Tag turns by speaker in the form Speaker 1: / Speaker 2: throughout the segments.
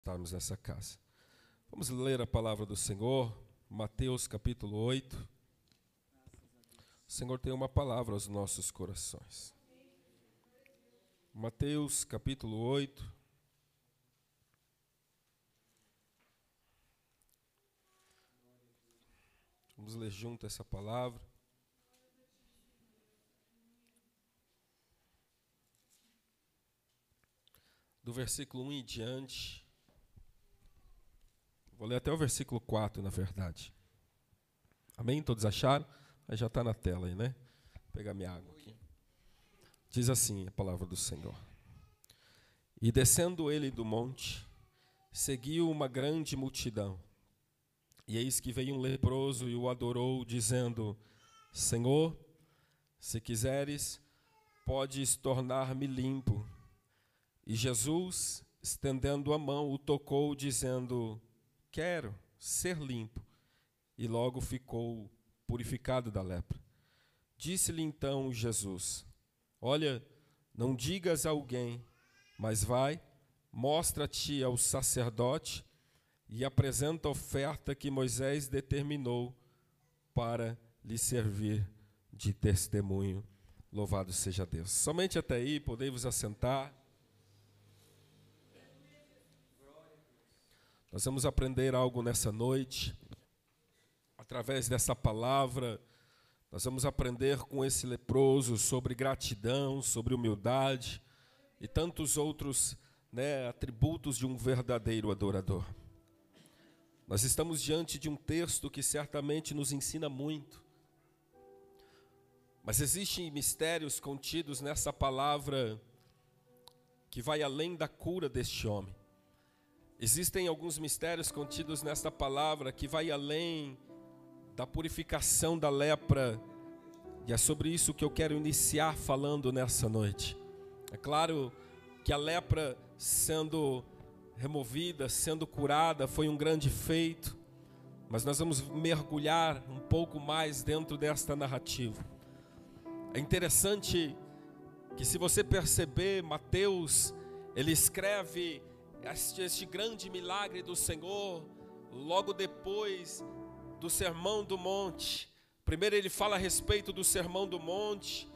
Speaker 1: estarmos nessa casa. Vamos ler a palavra do Senhor, Mateus capítulo 8. O Senhor tem uma palavra aos nossos corações. Mateus capítulo 8. Vamos ler junto essa palavra. Do versículo 1 em diante. Vou ler até o versículo 4, na verdade. Amém? Todos acharam? Aí já está na tela aí, né? Vou pegar minha água aqui. Diz assim a palavra do Senhor. E descendo ele do monte, seguiu uma grande multidão. E eis que veio um leproso e o adorou, dizendo: Senhor, se quiseres, podes tornar-me limpo. E Jesus, estendendo a mão, o tocou, dizendo: Quero ser limpo. E logo ficou purificado da lepra. Disse-lhe então Jesus: Olha, não digas a alguém, mas vai, mostra-te ao sacerdote e apresenta a oferta que Moisés determinou para lhe servir de testemunho. Louvado seja Deus. Somente até aí, podei vos assentar. Nós vamos aprender algo nessa noite, através dessa palavra. Nós vamos aprender com esse leproso sobre gratidão, sobre humildade e tantos outros né, atributos de um verdadeiro adorador. Nós estamos diante de um texto que certamente nos ensina muito, mas existem mistérios contidos nessa palavra que vai além da cura deste homem. Existem alguns mistérios contidos nesta palavra que vai além da purificação da lepra, e é sobre isso que eu quero iniciar falando nessa noite. É claro que a lepra sendo removida, sendo curada, foi um grande feito, mas nós vamos mergulhar um pouco mais dentro desta narrativa. É interessante que, se você perceber, Mateus, ele escreve este, este grande milagre do Senhor, logo depois do Sermão do Monte. Primeiro ele fala a respeito do Sermão do Monte,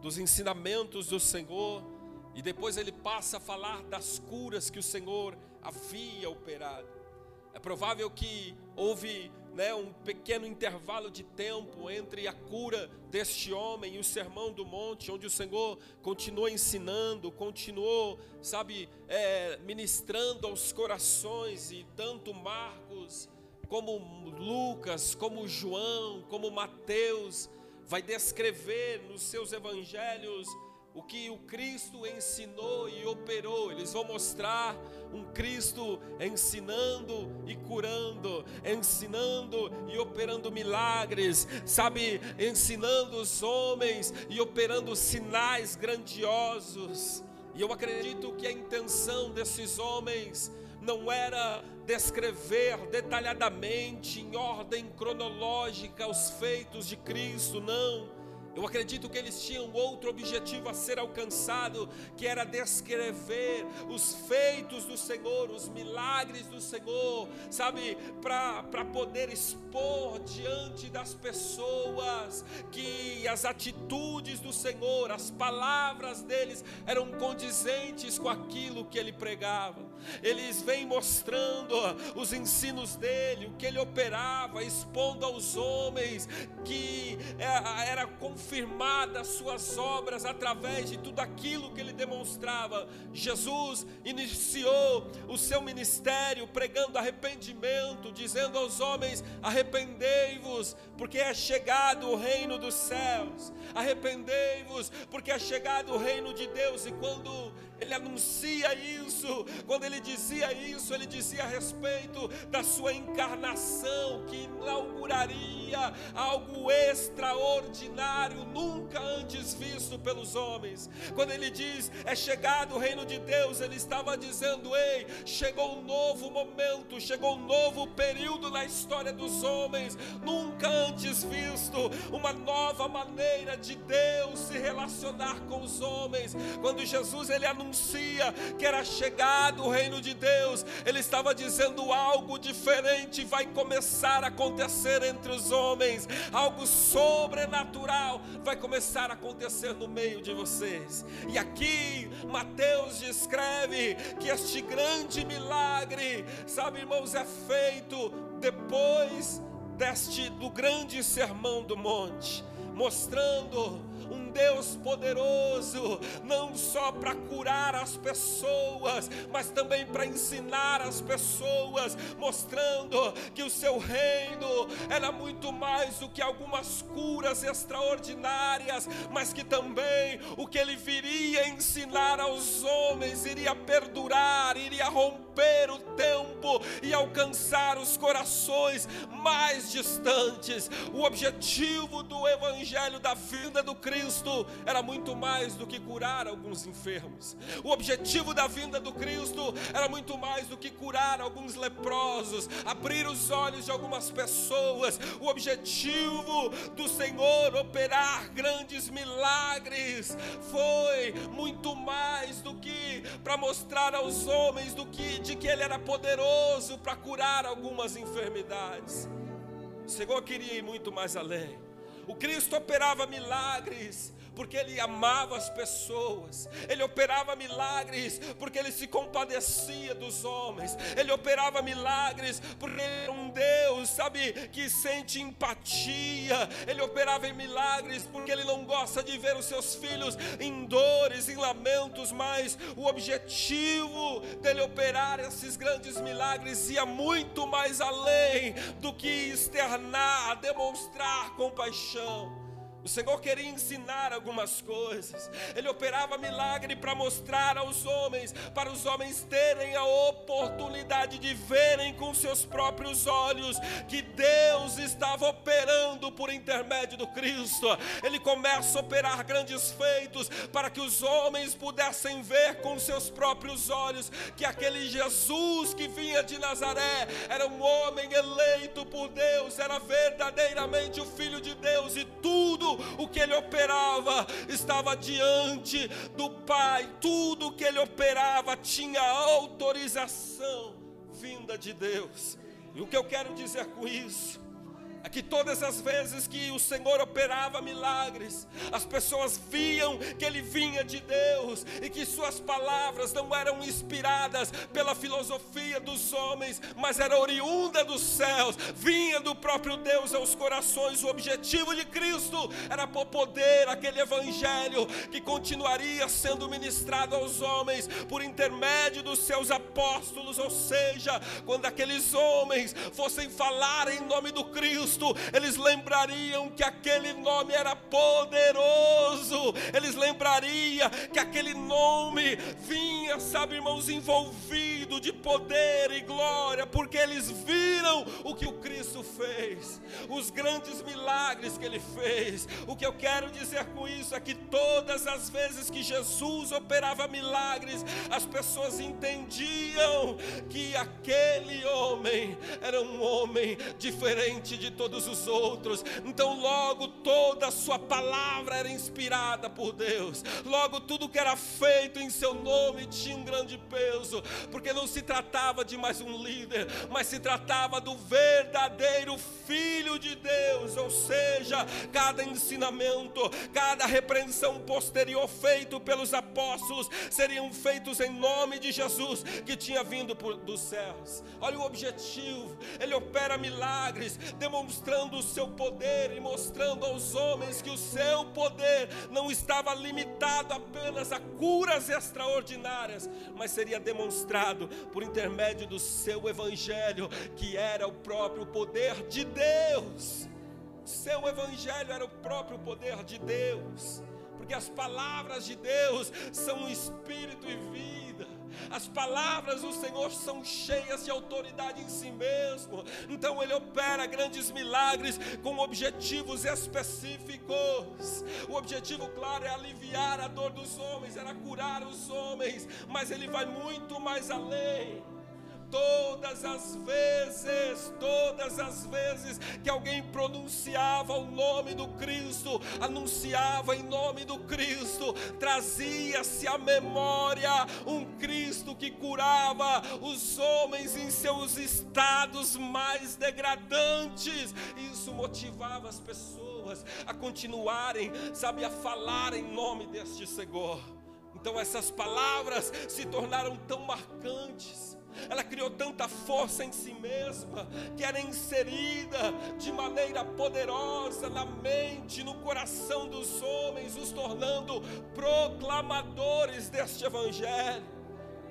Speaker 1: dos ensinamentos do Senhor, e depois ele passa a falar das curas que o Senhor havia operado. É provável que houve né, um pequeno intervalo de tempo entre a cura deste homem e o sermão do monte, onde o Senhor continuou ensinando, continuou, sabe, é, ministrando aos corações, e tanto Marcos, como Lucas, como João, como Mateus, vai descrever nos seus evangelhos o que o Cristo ensinou e operou. Eles vão mostrar um Cristo ensinando e curando, ensinando e operando milagres, sabe, ensinando os homens e operando sinais grandiosos. E eu acredito que a intenção desses homens não era descrever detalhadamente, em ordem cronológica, os feitos de Cristo, não eu acredito que eles tinham outro objetivo a ser alcançado, que era descrever os feitos do Senhor, os milagres do Senhor, sabe, para poder expor diante das pessoas que as atitudes do Senhor, as palavras deles eram condizentes com aquilo que ele pregava. Eles vêm mostrando os ensinos dele, o que ele operava, expondo aos homens que é, era confirmada as suas obras através de tudo aquilo que ele demonstrava. Jesus iniciou o seu ministério pregando arrependimento, dizendo aos homens: arrependei-vos, porque é chegado o reino dos céus. Arrependei-vos, porque é chegado o reino de Deus. E quando ele anuncia isso, quando ele dizia isso, ele dizia a respeito da sua encarnação, que inauguraria algo extraordinário, nunca antes visto pelos homens. Quando ele diz é chegado o reino de Deus, ele estava dizendo: ei, chegou um novo momento, chegou um novo período na história dos homens, nunca antes visto, uma nova maneira de Deus se relacionar com os homens. Quando Jesus ele anuncia anuncia que era chegado o reino de Deus, ele estava dizendo algo diferente vai começar a acontecer entre os homens, algo sobrenatural vai começar a acontecer no meio de vocês. E aqui Mateus descreve que este grande milagre, sabe, irmãos, é feito depois deste do grande sermão do monte, mostrando um Deus poderoso, não só para curar as pessoas, mas também para ensinar as pessoas, mostrando que o seu reino era muito mais do que algumas curas extraordinárias, mas que também o que ele viria ensinar aos homens iria perdurar, iria romper o tempo e alcançar os corações mais distantes. O objetivo do evangelho da vinda do Cristo Cristo era muito mais do que curar alguns enfermos. O objetivo da vinda do Cristo era muito mais do que curar alguns leprosos, abrir os olhos de algumas pessoas. O objetivo do Senhor operar grandes milagres foi muito mais do que para mostrar aos homens do que de que ele era poderoso para curar algumas enfermidades. O Senhor queria ir muito mais além. O Cristo operava milagres porque ele amava as pessoas, ele operava milagres porque ele se compadecia dos homens, ele operava milagres porque ele era um Deus, sabe, que sente empatia, ele operava em milagres porque ele não gosta de ver os seus filhos em dores, em lamentos, mas o objetivo dele operar esses grandes milagres ia muito mais além do que externar, demonstrar compaixão. O Senhor queria ensinar algumas coisas. Ele operava milagre para mostrar aos homens, para os homens terem a oportunidade de verem com seus próprios olhos que Deus estava operando por intermédio do Cristo. Ele começa a operar grandes feitos para que os homens pudessem ver com seus próprios olhos que aquele Jesus que vinha de Nazaré era um homem eleito por Deus, era verdadeiramente o filho de Deus e tudo o que ele operava estava diante do Pai, tudo que ele operava tinha autorização vinda de Deus. E o que eu quero dizer com isso? É que todas as vezes que o Senhor operava milagres, as pessoas viam que ele vinha de Deus e que suas palavras não eram inspiradas pela filosofia dos homens, mas era oriunda dos céus, vinha do próprio Deus aos corações. O objetivo de Cristo era por poder aquele evangelho que continuaria sendo ministrado aos homens por intermédio dos seus apóstolos, ou seja, quando aqueles homens fossem falar em nome do Cristo Cristo, eles lembrariam que aquele nome era poderoso, eles lembrariam que aquele nome vinha, sabe, irmãos, envolvido de poder e glória, porque eles viram o que o Cristo fez, os grandes milagres que ele fez. O que eu quero dizer com isso é que todas as vezes que Jesus operava milagres, as pessoas entendiam que aquele homem era um homem diferente de todos os outros. Então, logo toda a sua palavra era inspirada por Deus. Logo tudo que era feito em seu nome tinha um grande peso, porque não se tratava de mais um líder, mas se tratava do verdadeiro filho de Deus, ou seja, cada ensinamento, cada repreensão posterior feito pelos apóstolos seriam feitos em nome de Jesus que tinha vindo por, dos céus. Olha o objetivo, ele opera milagres, demonstrando demonstrando o seu poder e mostrando aos homens que o seu poder não estava limitado apenas a curas extraordinárias, mas seria demonstrado por intermédio do seu evangelho, que era o próprio poder de Deus. Seu evangelho era o próprio poder de Deus, porque as palavras de Deus são espírito e vida. As palavras do Senhor são cheias de autoridade em si mesmo. Então ele opera grandes milagres com objetivos específicos. O objetivo, claro, é aliviar a dor dos homens, era curar os homens, mas ele vai muito mais além. Toda todas as vezes, todas as vezes que alguém pronunciava o nome do Cristo, anunciava em nome do Cristo, trazia-se à memória um Cristo que curava os homens em seus estados mais degradantes. Isso motivava as pessoas a continuarem, sabe, a falar em nome deste Senhor. Então essas palavras se tornaram tão marcantes. Ela criou tanta força em si mesma que era inserida de maneira poderosa na mente, no coração dos homens, os tornando proclamadores deste evangelho.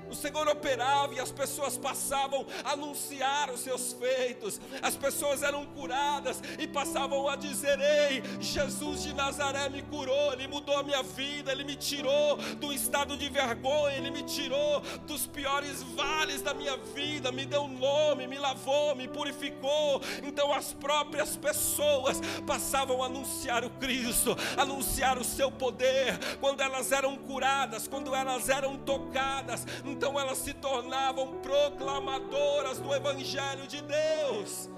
Speaker 1: O Senhor operava e as pessoas passavam a anunciar os seus feitos. As pessoas eram curadas e passavam a dizer: Ei, Jesus de Nazaré me curou, Ele mudou a minha vida, Ele me tirou do estado de vergonha, Ele me tirou dos piores vales da minha vida, me deu nome, me lavou, me purificou. Então as próprias pessoas passavam a anunciar o Cristo, anunciar o seu poder, quando elas eram curadas, quando elas eram tocadas elas se tornavam proclamadoras do Evangelho de Deus.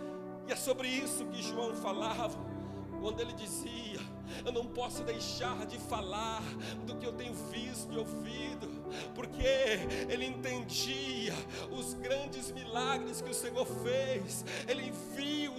Speaker 1: E é sobre isso que João falava, quando ele dizia: Eu não posso deixar de falar do que eu tenho visto e ouvido porque ele entendia os grandes milagres que o Senhor fez, ele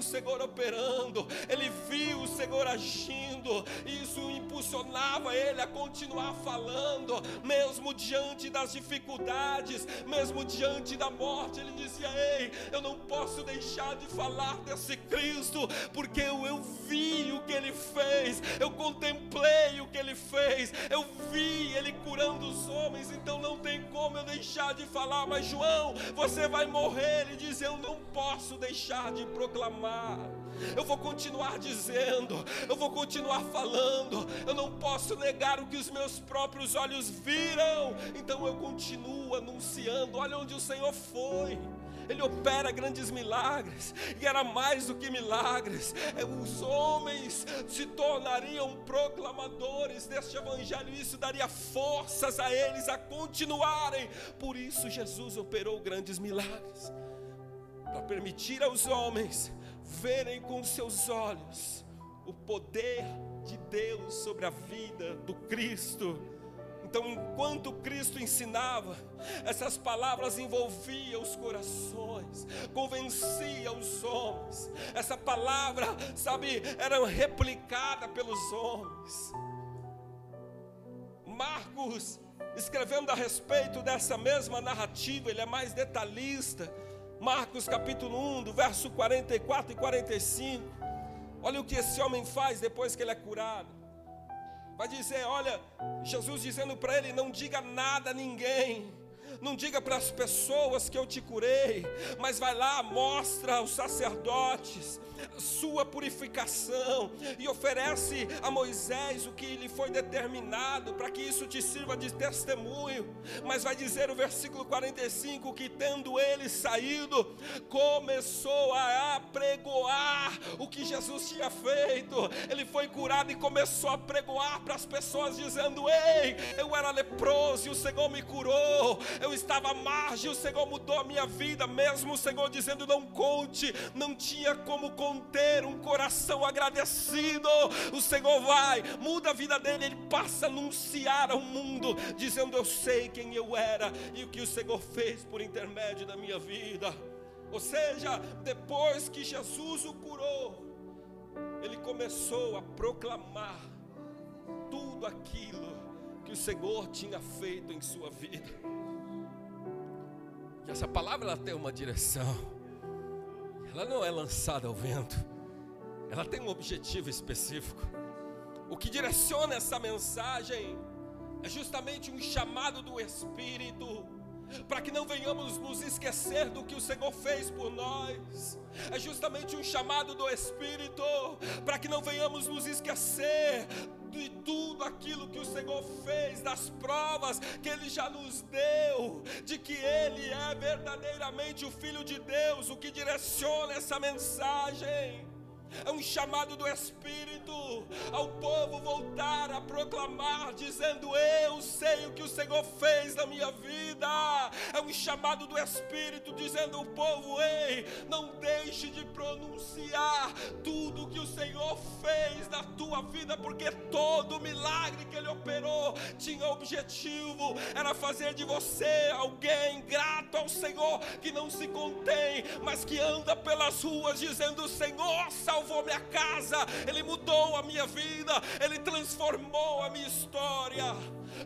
Speaker 1: o Senhor operando, ele viu o Senhor agindo, e isso impulsionava ele a continuar falando, mesmo diante das dificuldades, mesmo diante da morte, ele dizia: Ei, eu não posso deixar de falar desse Cristo, porque eu, eu vi o que ele fez, eu contemplei o que ele fez, eu vi ele curando os homens então não tem como eu deixar de falar. Mas João, você vai morrer. Ele diz: Eu não posso deixar de proclamar. Eu vou continuar dizendo, eu vou continuar falando. Eu não posso negar o que os meus próprios olhos viram. Então eu continuo anunciando. Olha onde o Senhor foi. Ele opera grandes milagres, e era mais do que milagres, é, os homens se tornariam proclamadores deste Evangelho, e isso daria forças a eles a continuarem. Por isso, Jesus operou grandes milagres para permitir aos homens verem com seus olhos o poder de Deus sobre a vida do Cristo então, enquanto Cristo ensinava, essas palavras envolviam os corações, convencia os homens. Essa palavra, sabe, era replicada pelos homens. Marcos, escrevendo a respeito dessa mesma narrativa, ele é mais detalhista. Marcos capítulo 1, do verso 44 e 45. Olha o que esse homem faz depois que ele é curado. Vai dizer: olha, Jesus dizendo para ele: não diga nada a ninguém. Não diga para as pessoas que eu te curei, mas vai lá, mostra aos sacerdotes, sua purificação e oferece a Moisés o que lhe foi determinado para que isso te sirva de testemunho. Mas vai dizer o versículo 45 que tendo ele saído, começou a apregoar o que Jesus tinha feito. Ele foi curado e começou a pregoar para as pessoas dizendo: "Ei, eu era leproso e o Senhor me curou. Eu estava à margem, o Senhor mudou a minha vida, mesmo o Senhor dizendo: "Não conte", não tinha como contar ter um coração agradecido, o Senhor vai, muda a vida dele, ele passa a anunciar ao mundo, dizendo: Eu sei quem eu era e o que o Senhor fez por intermédio da minha vida. Ou seja, depois que Jesus o curou, ele começou a proclamar tudo aquilo que o Senhor tinha feito em sua vida. E essa palavra ela tem uma direção ela não é lançada ao vento, ela tem um objetivo específico. O que direciona essa mensagem é justamente um chamado do Espírito, para que não venhamos nos esquecer do que o Senhor fez por nós. É justamente um chamado do Espírito, para que não venhamos nos esquecer de tudo aquilo que o Senhor fez, das provas que Ele já nos deu, de que Ele é verdadeiramente o Filho de Deus, o que direciona essa mensagem é um chamado do Espírito ao povo voltar a proclamar, dizendo: Eu sei o que o Senhor fez na minha vida. É um chamado do Espírito dizendo ao povo: Ei, não deixe de pronunciar tudo o que o Senhor fez na tua vida, porque todo milagre que Ele operou tinha objetivo, era fazer de você alguém grato ao Senhor, que não se contém, mas que anda pelas ruas dizendo: Senhor salvou minha casa, Ele mudou a minha vida, Ele transformou a minha história.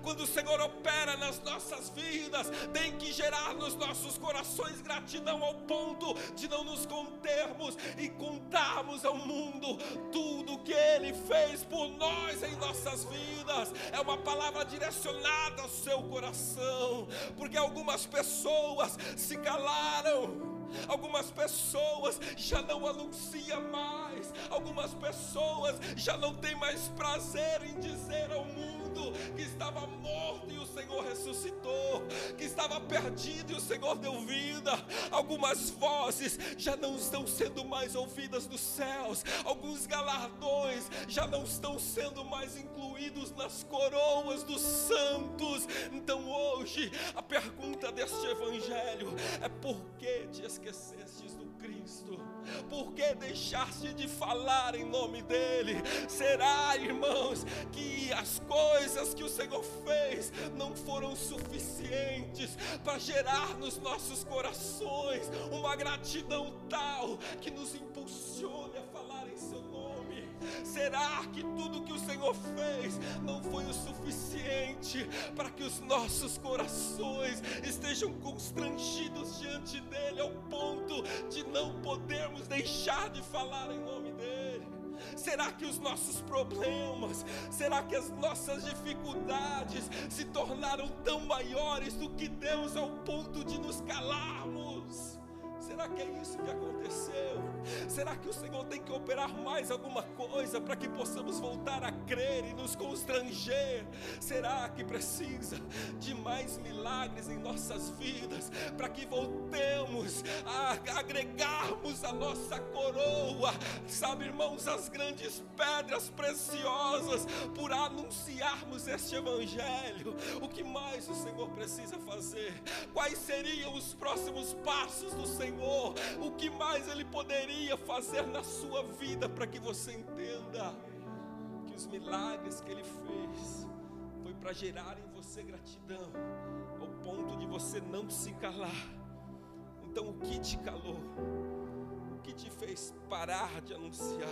Speaker 1: Quando o Senhor opera nas nossas vidas, tem que gerar nos nossos corações gratidão ao ponto de não nos contermos e contarmos ao mundo tudo que Ele fez por nós em nossas vidas. É uma palavra direcionada ao seu coração, porque algumas pessoas se calaram Algumas pessoas já não anunciam mais. Algumas pessoas já não têm mais prazer em dizer ao mundo que estava morto e o Senhor ressuscitou, que estava perdido e o Senhor deu vida. Algumas vozes já não estão sendo mais ouvidas dos céus. Alguns galardões já não estão sendo mais incluídos nas coroas dos santos. Então hoje a pergunta deste evangelho é por que te esquecestes do Cristo? Por que deixaste de falar em nome dele? Será, irmãos, que as coisas que o Senhor fez não foram suficientes para gerar nos nossos corações uma gratidão tal que nos Que tudo que o Senhor fez não foi o suficiente para que os nossos corações estejam constrangidos diante dEle ao ponto de não podermos deixar de falar em nome dEle? Será que os nossos problemas, será que as nossas dificuldades se tornaram tão maiores do que Deus ao ponto de nos calarmos? Será que é isso que aconteceu? Será que o Senhor tem que operar mais alguma coisa para que possamos voltar a crer e nos constranger? Será que precisa de mais milagres em nossas vidas para que voltemos a agregarmos a nossa coroa? Sabe, irmãos, as grandes pedras preciosas por anunciarmos este evangelho. O que mais o Senhor precisa fazer? Quais seriam os próximos passos do Senhor? Senhor, o que mais Ele poderia fazer na sua vida para que você entenda que os milagres que Ele fez foi para gerar em você gratidão, ao ponto de você não se calar. Então, o que te calou? O que te fez parar de anunciar?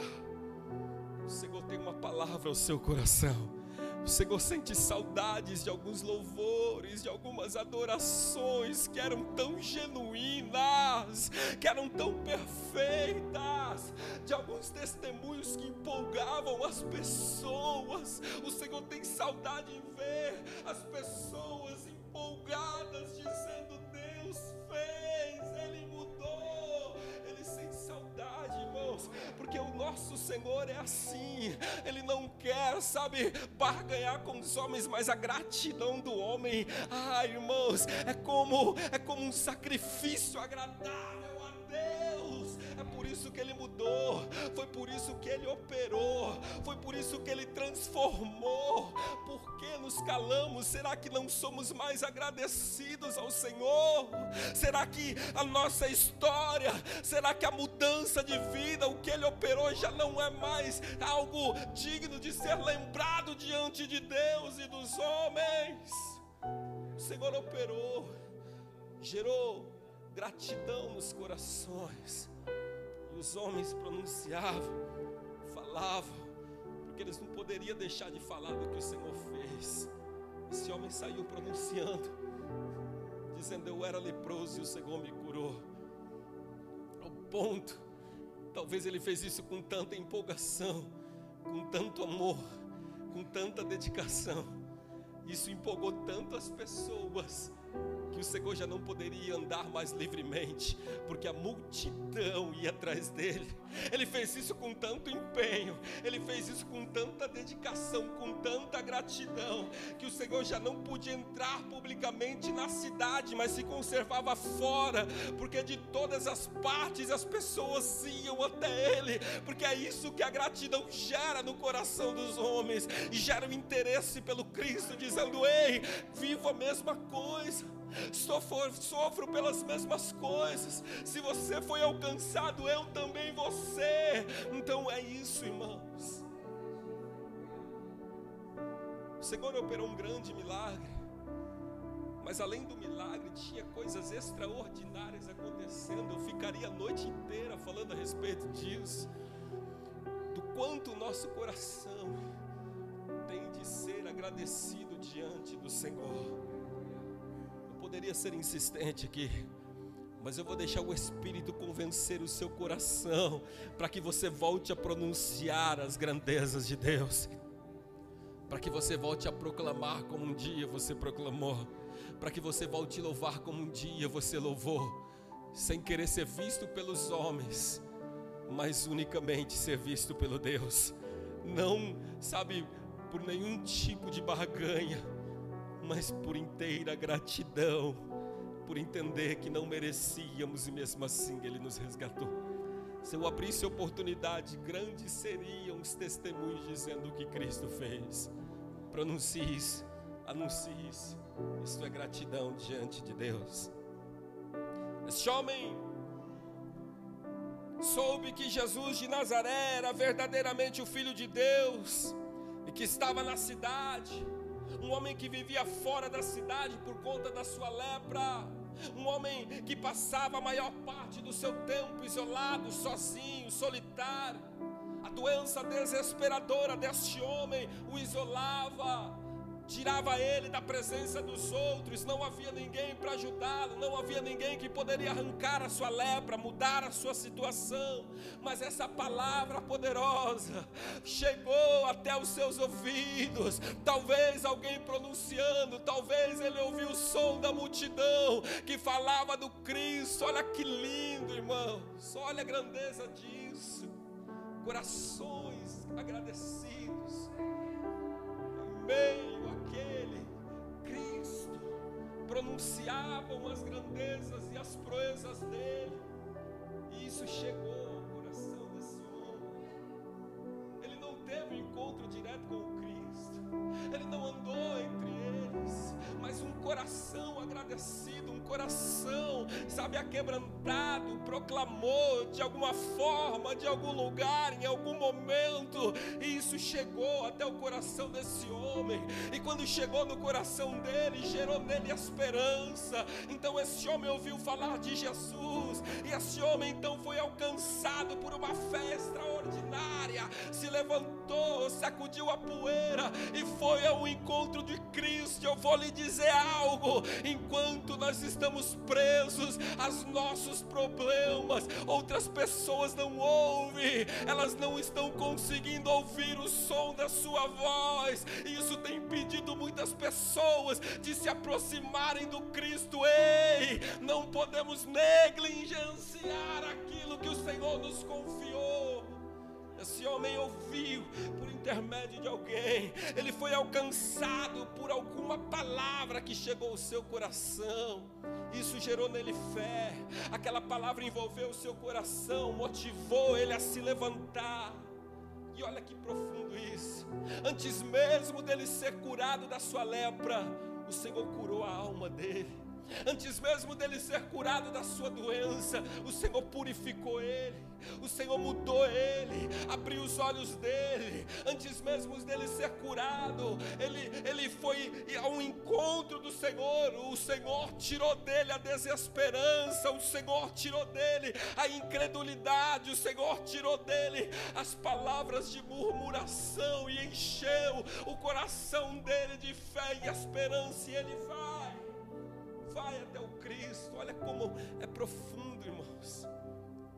Speaker 1: O Senhor tem uma palavra ao seu coração. O Senhor sente saudades de alguns louvores, de algumas adorações que eram tão genuínas, que eram tão perfeitas, de alguns testemunhos que empolgavam as pessoas. O Senhor tem saudade em ver as pessoas empolgadas, dizendo: Deus fez, porque o nosso Senhor é assim, Ele não quer, sabe, barganhar com os homens, mas a gratidão do homem, ah, irmãos, é como, é como um sacrifício agradável a Deus, isso que Ele mudou, foi por isso que Ele operou, foi por isso que Ele transformou. Por que nos calamos? Será que não somos mais agradecidos ao Senhor? Será que a nossa história, será que a mudança de vida, o que Ele operou, já não é mais algo digno de ser lembrado diante de Deus e dos homens? O Senhor operou, gerou gratidão nos corações os homens pronunciavam, falavam, porque eles não poderiam deixar de falar do que o Senhor fez. Esse homem saiu pronunciando, dizendo: Eu era leproso e o Senhor me curou. Ao ponto, talvez ele fez isso com tanta empolgação, com tanto amor, com tanta dedicação. Isso empolgou tanto as pessoas que o Senhor já não poderia andar mais livremente, porque a multidão ia atrás dele. Ele fez isso com tanto empenho, ele fez isso com tanta dedicação, com tanta gratidão, que o Senhor já não podia entrar publicamente na cidade, mas se conservava fora, porque de todas as partes as pessoas iam até ele, porque é isso que a gratidão gera no coração dos homens, e gera o interesse pelo Cristo, dizendo: Ei, vivo a mesma coisa sofro, pelas mesmas coisas. Se você foi alcançado, eu também você. Então é isso, irmãos. O Senhor operou um grande milagre. Mas além do milagre, tinha coisas extraordinárias acontecendo. Eu ficaria a noite inteira falando a respeito disso. Do quanto o nosso coração tem de ser agradecido diante do Senhor poderia ser insistente aqui, mas eu vou deixar o Espírito convencer o seu coração, para que você volte a pronunciar as grandezas de Deus, para que você volte a proclamar como um dia você proclamou, para que você volte a louvar como um dia você louvou, sem querer ser visto pelos homens, mas unicamente ser visto pelo Deus, não, sabe, por nenhum tipo de barganha mas por inteira gratidão, por entender que não merecíamos e mesmo assim Ele nos resgatou. Se eu abrisse oportunidade, grandes seriam os testemunhos dizendo o que Cristo fez. Pronuncie isso, anuncie isso. Isto é gratidão diante de Deus. Este homem soube que Jesus de Nazaré era verdadeiramente o Filho de Deus e que estava na cidade um homem que vivia fora da cidade por conta da sua lepra, um homem que passava a maior parte do seu tempo isolado, sozinho, solitário. A doença desesperadora deste homem o isolava, tirava ele da presença dos outros, não havia ninguém para ajudá-lo, não havia ninguém que poderia arrancar a sua lepra, mudar a sua situação. Mas essa palavra poderosa chegou até os seus ouvidos. Talvez alguém pronunciando, talvez ele ouviu o som da multidão que falava do Cristo. Olha que lindo, irmãos. Olha a grandeza disso. Corações agradecidos. Amém pronunciavam as grandezas e as proezas dele, e isso chegou ao coração desse homem. Ele não teve um encontro direto com o Cristo, ele não andou entre eles, mas um coração agradecido, um coração, sabe, aquebrantado, proclamou de alguma forma, de algum lugar, em algum momento, e isso chegou até o coração desse homem, e quando chegou no coração dele, gerou nele esperança. Então esse homem ouviu falar de Jesus, e esse homem então foi alcançado por uma fé extraordinária, se levantou, sacudiu a poeira e foi ao encontro de Cristo. Eu vou lhe dizer algo: enquanto nós estamos presos aos nossos problemas, outras pessoas não ouvem, elas não estão conseguindo ouvir o som da sua voz, e isso tem impedido muitas pessoas de se aproximarem do Cristo. Ei, não podemos negligenciar aquilo que o Senhor nos confiou. Esse homem ouviu por intermédio de alguém, ele foi alcançado por alguma palavra que chegou ao seu coração. Isso gerou nele fé. Aquela palavra envolveu o seu coração, motivou ele a se levantar. E olha que profundo isso. Antes mesmo dele ser curado da sua lepra, o Senhor curou a alma dele. Antes mesmo dele ser curado da sua doença, o Senhor purificou ele, o Senhor mudou ele, abriu os olhos dele. Antes mesmo dele ser curado, ele, ele foi ao encontro do Senhor. O Senhor tirou dele a desesperança, o Senhor tirou dele a incredulidade, o Senhor tirou dele as palavras de murmuração e encheu o coração dele de fé e esperança, e ele vai vai até o Cristo. Olha como é profundo, irmãos.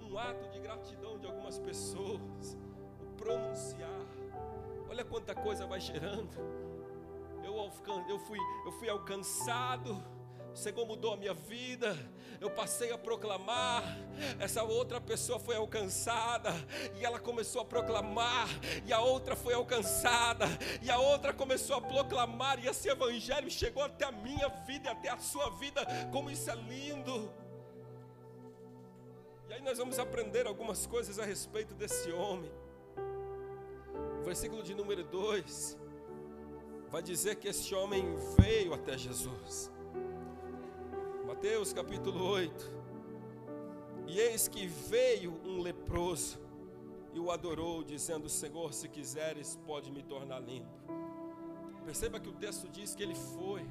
Speaker 1: Um ato de gratidão de algumas pessoas, o pronunciar. Olha quanta coisa vai gerando. Eu, eu, fui, eu fui alcançado o Senhor mudou a minha vida, eu passei a proclamar. Essa outra pessoa foi alcançada, e ela começou a proclamar, e a outra foi alcançada, e a outra começou a proclamar, e esse evangelho chegou até a minha vida e até a sua vida. Como isso é lindo! E aí nós vamos aprender algumas coisas a respeito desse homem. O versículo de número 2 vai dizer que esse homem veio até Jesus. Mateus capítulo 8. E eis que veio um leproso e o adorou, dizendo: Senhor, se quiseres, pode me tornar limpo. Perceba que o texto diz que ele foi,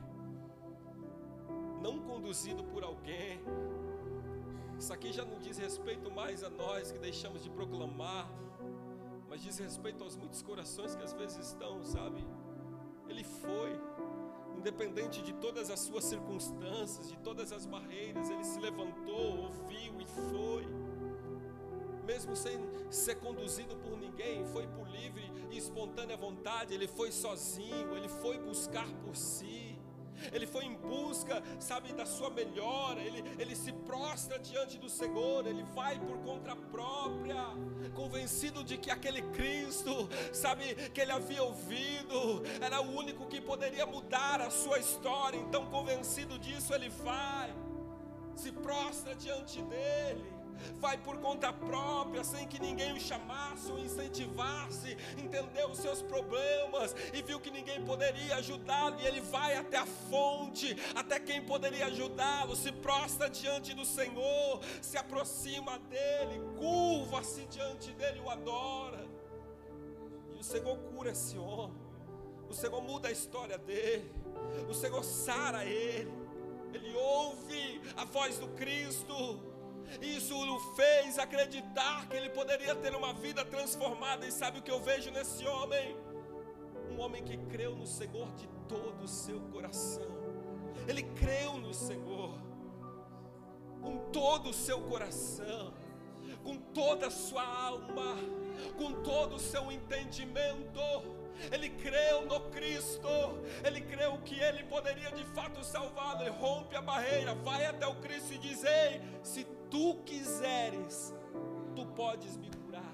Speaker 1: não conduzido por alguém. Isso aqui já não diz respeito mais a nós que deixamos de proclamar, mas diz respeito aos muitos corações que às vezes estão, sabe? Ele foi independente de todas as suas circunstâncias, de todas as barreiras, ele se levantou, ouviu e foi. Mesmo sem ser conduzido por ninguém, foi por livre e espontânea vontade, ele foi sozinho, ele foi buscar por si ele foi em busca, sabe, da sua melhora, ele, ele se prostra diante do Senhor, ele vai por conta própria, convencido de que aquele Cristo, sabe, que ele havia ouvido, era o único que poderia mudar a sua história, então, convencido disso, ele vai, se prostra diante dele vai por conta própria, sem que ninguém o chamasse ou incentivasse, entendeu os seus problemas e viu que ninguém poderia ajudá-lo, e ele vai até a fonte, até quem poderia ajudá-lo, se prostra diante do Senhor, se aproxima dele, curva-se diante dele, o adora. E o Senhor cura esse homem, o Senhor muda a história dele, o Senhor sara ele, ele ouve a voz do Cristo isso o fez acreditar que ele poderia ter uma vida transformada. E sabe o que eu vejo nesse homem? Um homem que creu no Senhor de todo o seu coração. Ele creu no Senhor com todo o seu coração, com toda a sua alma, com todo o seu entendimento ele creu no Cristo, ele creu que ele poderia de fato salvá-lo. Ele rompe a barreira, vai até o Cristo e diz: Ei, se tu quiseres, tu podes me curar.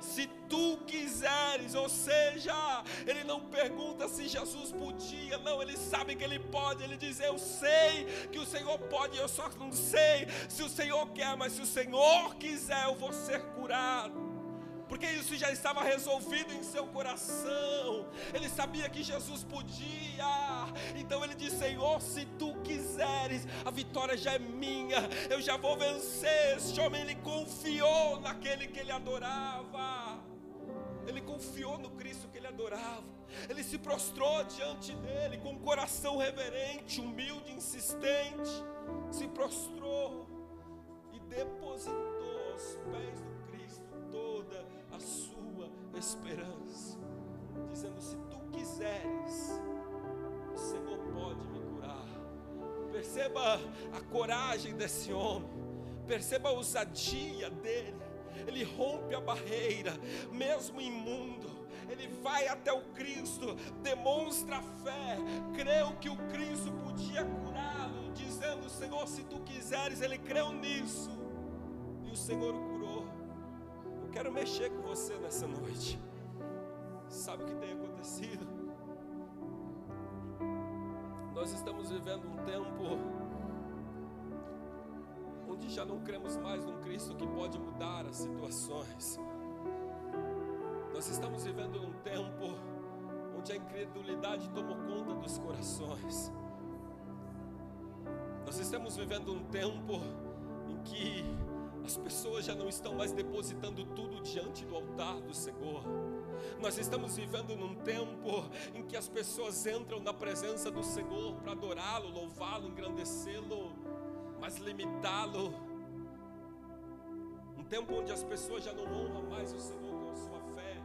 Speaker 1: Se tu quiseres, ou seja, ele não pergunta se Jesus podia, não, ele sabe que ele pode. Ele diz: Eu sei que o Senhor pode, eu só não sei se o Senhor quer, mas se o Senhor quiser, eu vou ser curado porque isso já estava resolvido em seu coração. Ele sabia que Jesus podia. Então ele disse: Senhor, se tu quiseres, a vitória já é minha. Eu já vou vencer. Este homem ele confiou naquele que ele adorava. Ele confiou no Cristo que ele adorava. Ele se prostrou diante dele com um coração reverente, humilde, insistente. Se prostrou e depositou aos pés do a sua esperança, dizendo: Se tu quiseres, o Senhor pode me curar. Perceba a coragem desse homem, perceba a ousadia dele. Ele rompe a barreira, mesmo imundo ele vai até o Cristo, demonstra fé, creu que o Cristo podia curá-lo, dizendo: Senhor, se tu quiseres, ele creu nisso, e o Senhor o quero mexer com você nessa noite. Sabe o que tem acontecido? Nós estamos vivendo um tempo onde já não cremos mais num Cristo que pode mudar as situações. Nós estamos vivendo um tempo onde a incredulidade tomou conta dos corações. Nós estamos vivendo um tempo em que as pessoas já não estão mais depositando tudo diante do altar do Senhor. Nós estamos vivendo num tempo em que as pessoas entram na presença do Senhor para adorá-lo, louvá-lo, engrandecê-lo, mas limitá-lo. Um tempo onde as pessoas já não honram mais o Senhor com a sua fé.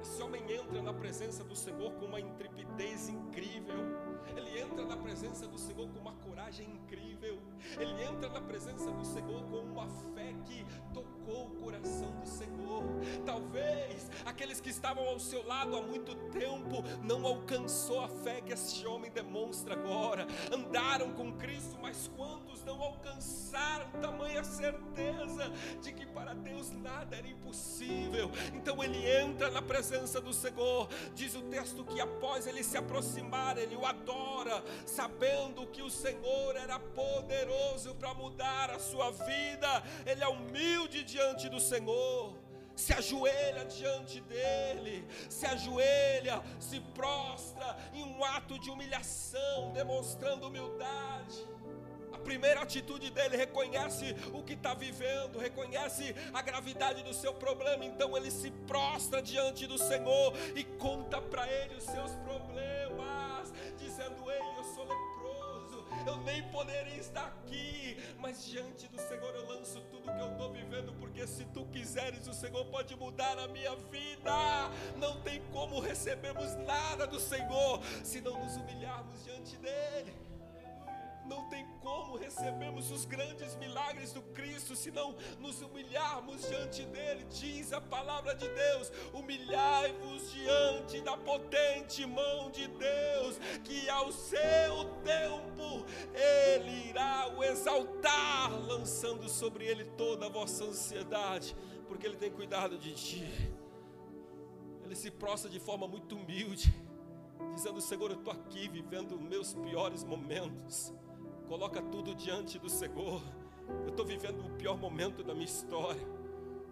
Speaker 1: Esse homem entra na presença do Senhor com uma intrepidez incrível Ele entra na presença do Senhor com uma coragem incrível. Ele entra na presença do Senhor com uma fé que tocou o coração do Senhor. Talvez aqueles que estavam ao seu lado há muito tempo não alcançou a fé que este homem demonstra agora. Andaram com Cristo, mas quantos não alcançaram tamanha certeza de que para Deus nada era impossível? Então ele entra na presença do Senhor. Diz o texto que após ele se aproximar, ele o adora, sabendo que o Senhor era poderoso para mudar a sua vida. Ele é humilde diante do Senhor se ajoelha diante dele, se ajoelha, se prostra em um ato de humilhação, demonstrando humildade. Primeira atitude dele reconhece o que está vivendo, reconhece a gravidade do seu problema, então ele se prostra diante do Senhor e conta para ele os seus problemas, dizendo: Ei, eu sou leproso, eu nem poderia estar aqui, mas diante do Senhor eu lanço tudo que eu estou vivendo, porque se tu quiseres, o Senhor pode mudar a minha vida. Não tem como recebermos nada do Senhor se não nos humilharmos diante dEle. Não tem como recebermos os grandes milagres do Cristo se não nos humilharmos diante dele. Diz a palavra de Deus: humilhai-vos diante da potente mão de Deus, que ao seu tempo ele irá o exaltar, lançando sobre ele toda a vossa ansiedade, porque ele tem cuidado de ti. Ele se prostra de forma muito humilde, dizendo: Senhor, eu estou aqui vivendo meus piores momentos Coloca tudo diante do Senhor. Eu estou vivendo o pior momento da minha história.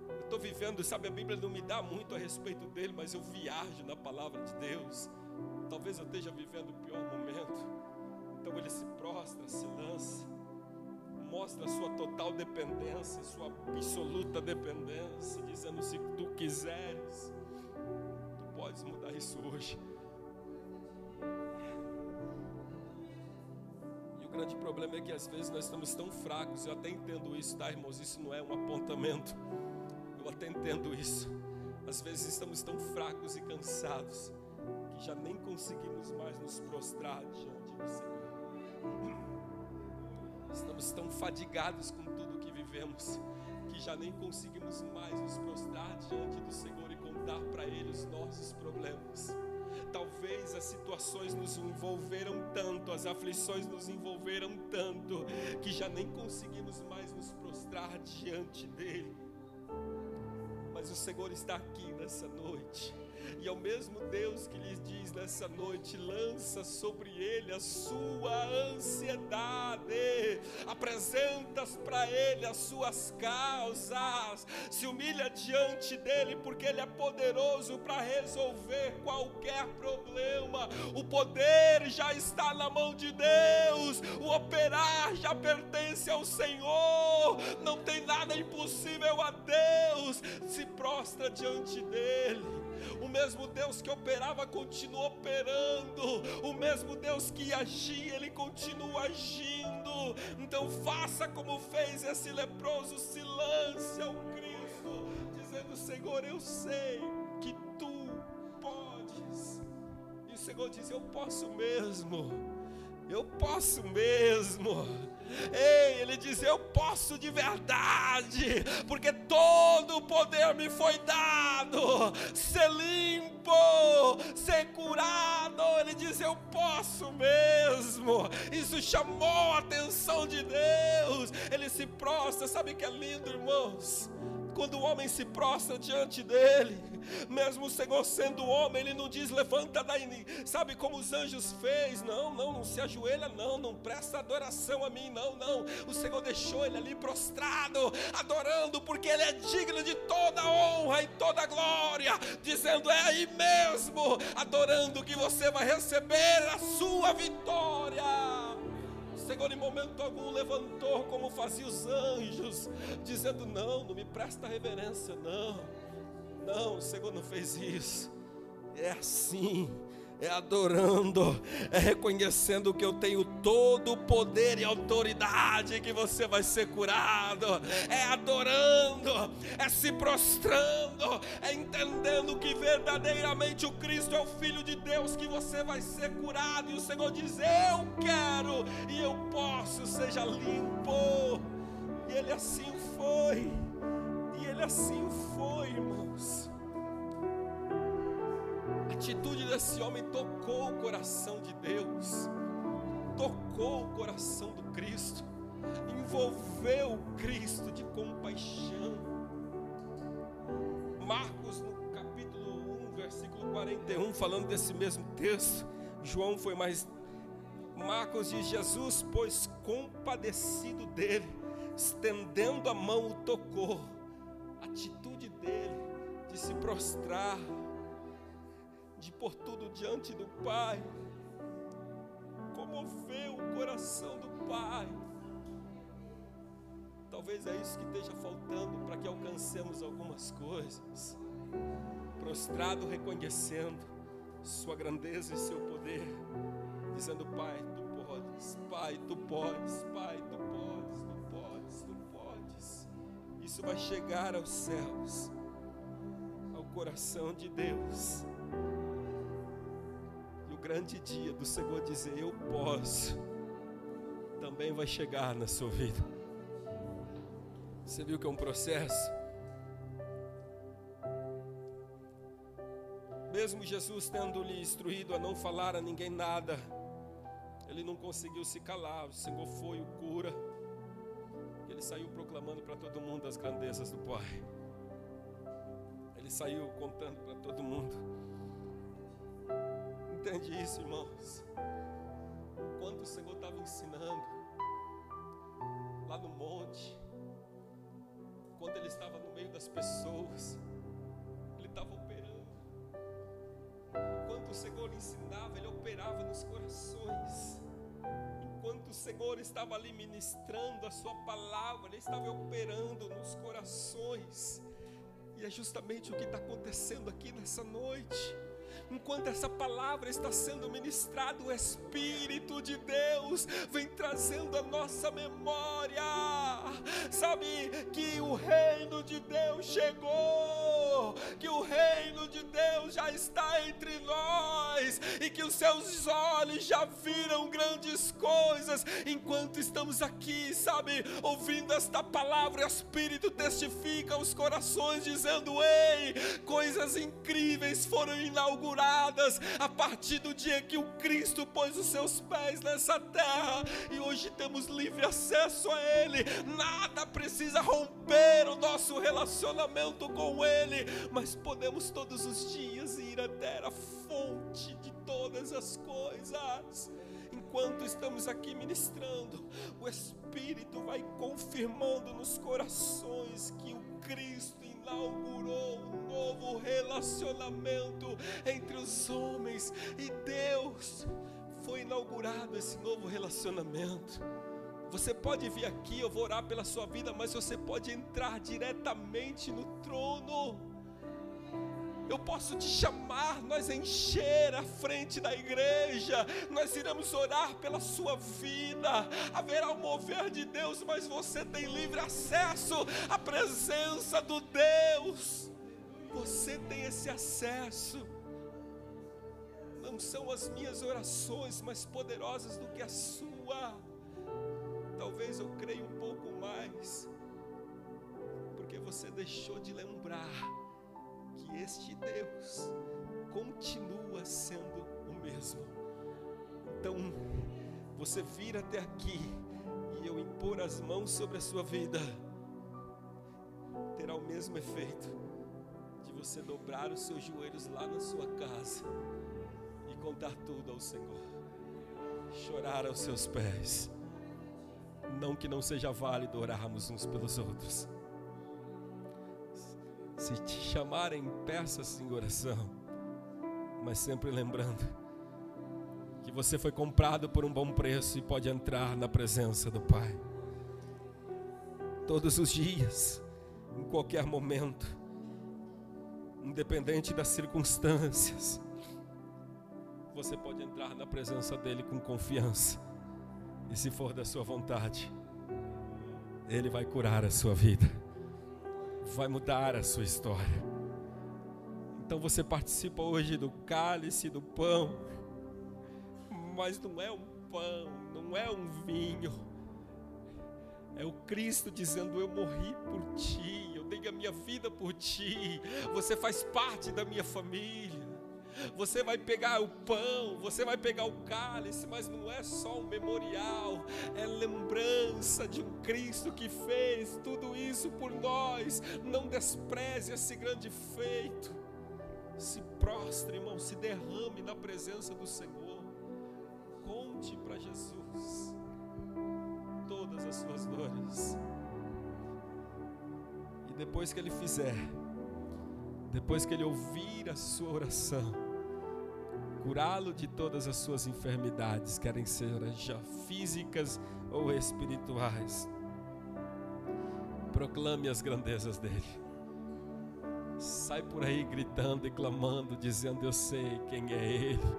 Speaker 1: Eu estou vivendo, sabe, a Bíblia não me dá muito a respeito dele, mas eu viajo na palavra de Deus. Talvez eu esteja vivendo o pior momento. Então ele se prostra, se lança, mostra a sua total dependência, sua absoluta dependência, dizendo: se tu quiseres, tu podes mudar isso hoje. Grande problema é que às vezes nós estamos tão fracos. Eu até entendo isso, tá, irmãos? Isso não é um apontamento. Eu até entendo isso. Às vezes estamos tão fracos e cansados que já nem conseguimos mais nos prostrar diante do Senhor. Estamos tão fadigados com tudo que vivemos que já nem conseguimos mais nos prostrar diante do Senhor e contar para Ele os nossos problemas. Talvez as situações nos envolveram tanto, as aflições nos envolveram tanto, que já nem conseguimos mais nos prostrar diante dEle. Mas o Senhor está aqui nessa noite e é o mesmo Deus que lhes diz nessa noite: lança sobre ele a sua ansiedade, apresentas para ele as suas causas, se humilha diante dele, porque ele é poderoso para resolver qualquer problema. O poder já está na mão de Deus, o operar já pertence ao Senhor, não tem nada impossível a Deus. Se prostra diante dele o mesmo Deus que operava continua operando. O mesmo Deus que agia, ele continua agindo. Então faça como fez esse leproso, se lance ao Cristo, dizendo: Senhor, eu sei que tu podes. E o Senhor diz: Eu posso mesmo. Eu posso mesmo. Ei, ele diz: Eu posso de verdade, porque todo o poder me foi dado. Ser limpo, ser curado. Ele diz: Eu posso mesmo. Isso chamou a atenção de Deus. Ele se prostra. Sabe que é lindo, irmãos? Quando o homem se prostra diante dele, mesmo o Senhor sendo homem, ele não diz levanta daí, sabe como os anjos fez? Não, não, não se ajoelha, não, não presta adoração a mim, não, não. O Senhor deixou ele ali prostrado, adorando, porque ele é digno de toda honra e toda glória, dizendo: é aí mesmo, adorando que você vai receber a sua vitória. Senhor, em momento algum, levantou como fazia os anjos, dizendo: Não, não me presta reverência, não. Não, o Senhor não fez isso. É assim, é adorando, é reconhecendo que eu tenho todo o poder e autoridade que você vai ser curado, é adorando, é se prostrando, é entendendo que verdadeiramente o Cristo é o Filho de Deus, que você vai ser curado, e o Senhor diz: Eu quero e eu posso, seja limpo, e Ele assim foi, e Ele assim foi, irmãos atitude desse homem tocou o coração de Deus, tocou o coração do Cristo, envolveu o Cristo de compaixão. Marcos, no capítulo 1, versículo 41, falando desse mesmo texto, João foi mais. Marcos diz: Jesus, pois compadecido dele, estendendo a mão, o tocou. A atitude dele de se prostrar de pôr tudo diante do Pai, comoveu o coração do Pai. Talvez é isso que esteja faltando para que alcancemos algumas coisas. Prostrado, reconhecendo Sua grandeza e Seu poder, dizendo: Pai, tu podes, Pai, tu podes, Pai, tu podes, tu podes, tu podes. Isso vai chegar aos céus, ao coração de Deus grande dia do Senhor dizer: Eu posso, também vai chegar na sua vida. Você viu que é um processo? Mesmo Jesus tendo lhe instruído a não falar a ninguém nada, ele não conseguiu se calar. O Senhor foi o cura. Ele saiu proclamando para todo mundo as grandezas do Pai. Ele saiu contando para todo mundo entende isso, irmãos? Quando o Senhor estava ensinando lá no monte, quando Ele estava no meio das pessoas, Ele estava operando. Enquanto o Senhor ensinava, Ele operava nos corações. Enquanto o Senhor estava ali ministrando a Sua palavra, Ele estava operando nos corações. E é justamente o que está acontecendo aqui nessa noite enquanto essa palavra está sendo ministrada, o Espírito de Deus vem trazendo a nossa memória. Sabe que o reino de Deus chegou, que o reino de Deus já está entre nós os seus olhos já viram grandes coisas enquanto estamos aqui, sabe, ouvindo esta palavra. O Espírito testifica os corações, dizendo: Ei, coisas incríveis foram inauguradas a partir do dia que o Cristo pôs os seus pés nessa terra e hoje temos livre acesso a Ele. Nada precisa romper o nosso relacionamento com Ele, mas podemos todos os dias ir até a fonte de todas as coisas enquanto estamos aqui ministrando, o Espírito vai confirmando nos corações que o Cristo inaugurou um novo relacionamento entre os homens e Deus. Foi inaugurado esse novo relacionamento. Você pode vir aqui, eu vou orar pela sua vida, mas você pode entrar diretamente no trono eu posso te chamar, nós encher a frente da igreja, nós iremos orar pela sua vida, haverá um mover de Deus, mas você tem livre acesso à presença do Deus, você tem esse acesso. Não são as minhas orações mais poderosas do que a sua. Talvez eu creia um pouco mais, porque você deixou de lembrar que este Deus continua sendo o mesmo. Então, você vir até aqui e eu impor as mãos sobre a sua vida, terá o mesmo efeito de você dobrar os seus joelhos lá na sua casa e contar tudo ao Senhor, chorar aos seus pés. Não que não seja válido orarmos uns pelos outros se te chamarem, peça-se em oração, mas sempre lembrando que você foi comprado por um bom preço e pode entrar na presença do Pai. Todos os dias, em qualquer momento, independente das circunstâncias. você pode entrar na presença dele com confiança. E se for da sua vontade, ele vai curar a sua vida, vai mudar a sua história. Então você participa hoje do cálice, do pão, mas não é um pão, não é um vinho, é o Cristo dizendo: Eu morri por ti, eu dei a minha vida por ti, você faz parte da minha família. Você vai pegar o pão, você vai pegar o cálice, mas não é só um memorial, é lembrança de um Cristo que fez tudo isso por nós. Não despreze esse grande feito. Se prostre, irmão, se derrame na presença do Senhor. Conte para Jesus todas as suas dores. E depois que Ele fizer, depois que Ele ouvir a sua oração, curá-lo de todas as suas enfermidades, querem já físicas ou espirituais. Proclame as grandezas dele. Sai por aí gritando e clamando, dizendo: Eu sei quem é Ele,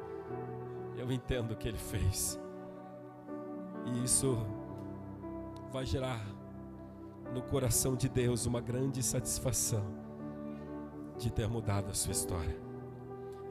Speaker 1: eu entendo o que Ele fez. E isso vai gerar no coração de Deus uma grande satisfação de ter mudado a sua história.